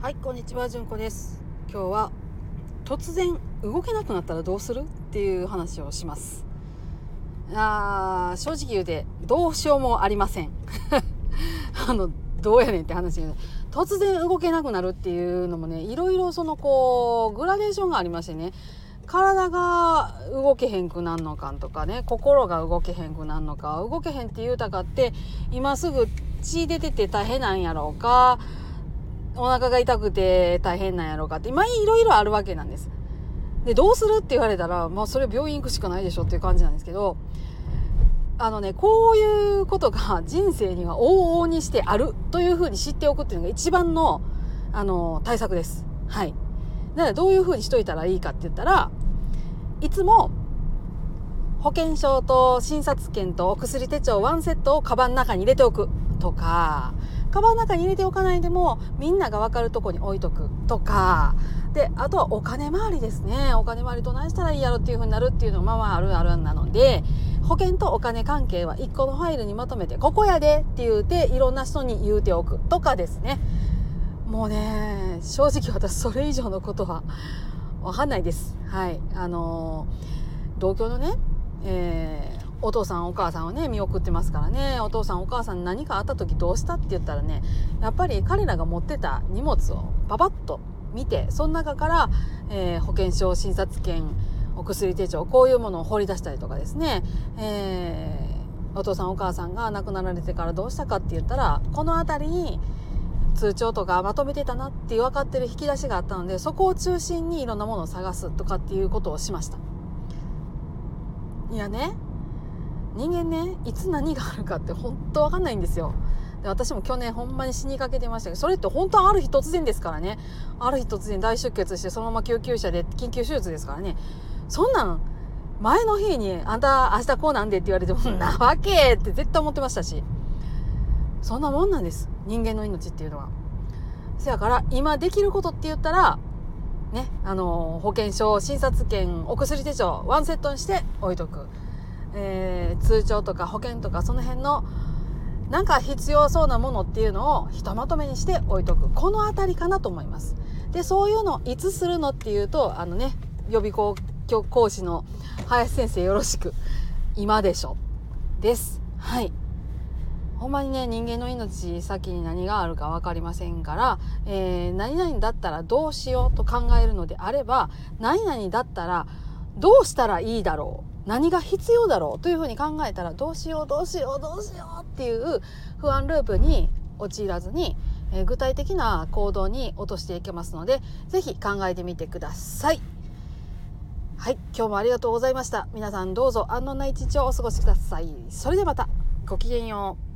はいこんにちはじゅんこです。今日は突然動けなくなったらどうする？っていう話をします。あー正直言うてどうしようもありません。あのどうやねんって話突然動けなくなるっていうのもねいろいろそのこうグラデーションがありましてね体が動けへんくなんのかとかね心が動けへんくなんのか動けへんって言うたかって今すぐ血出てて大変なんやろうかお腹が痛くて大変なんやろうかって今いろいろあるわけなんです。でどうするって言われたらまあそれ病院行くしかないでしょっていう感じなんですけどあのねこういうことが 人生には往々にしてあるというふうに知っておくっていうのが一番のあの対策です。はい。だからどういうふうにしといたらいいかって言ったらいつも保険証と診察券とお薬手帳ワンセットをカバンの中に入れておくとかカバンの中に入れておかないでもみんなが分かるとこに置いとくとか。であとはお金回りですね。お金回りどないしたらいいやろっていう風になるっていうのがまあまああるあるなので保険とお金関係は1個のファイルにまとめてここやでって言うていろんな人に言うておくとかですね。もうね正直私それ以上のことは分かんないです。はい。あの、同居のね、えーお父さんお母さんをね見送ってますからねお父さんお母さん何かあった時どうしたって言ったらねやっぱり彼らが持ってた荷物をパパッと見てその中から、えー、保険証診察券お薬手帳こういうものを掘り出したりとかですね、えー、お父さんお母さんが亡くなられてからどうしたかって言ったらこの辺りに通帳とかまとめてたなって分かってる引き出しがあったのでそこを中心にいろんなものを探すとかっていうことをしました。いやね人間ねいつ何があるかって本当わかんないんですよで私も去年ほんまに死にかけてましたけどそれって本当ある日突然ですからねある日突然大出血してそのまま救急車で緊急手術ですからねそんなん前の日に「あんた明日こうなんで」って言われても「なわけ!」って絶対思ってましたしそんなもんなんです人間の命っていうのは。せやから今できることって言ったらねあの保険証診察券お薬手帳ワンセットにして置いとく。えー、通帳とか保険とかその辺のなんか必要そうなものっていうのをひとまとめにして置いとく。この辺りかなと思います。でそういうのいつするのっていうとあのね予備校講師の林先生よろしく。今でしょ。です。はい。ほんまにね人間の命先に何があるか分かりませんから、えー、何々だったらどうしようと考えるのであれば何々だったらどうしたらいいだろう。何が必要だろうというふうに考えたらどうしようどうしようどうしようっていう不安ループに陥らずに、えー、具体的な行動に落としていけますので是非考えてみてください。はい、今日もありがとうございました。皆さんどうぞ安穏な一日をお過ごしください。それではまたごきげんよう。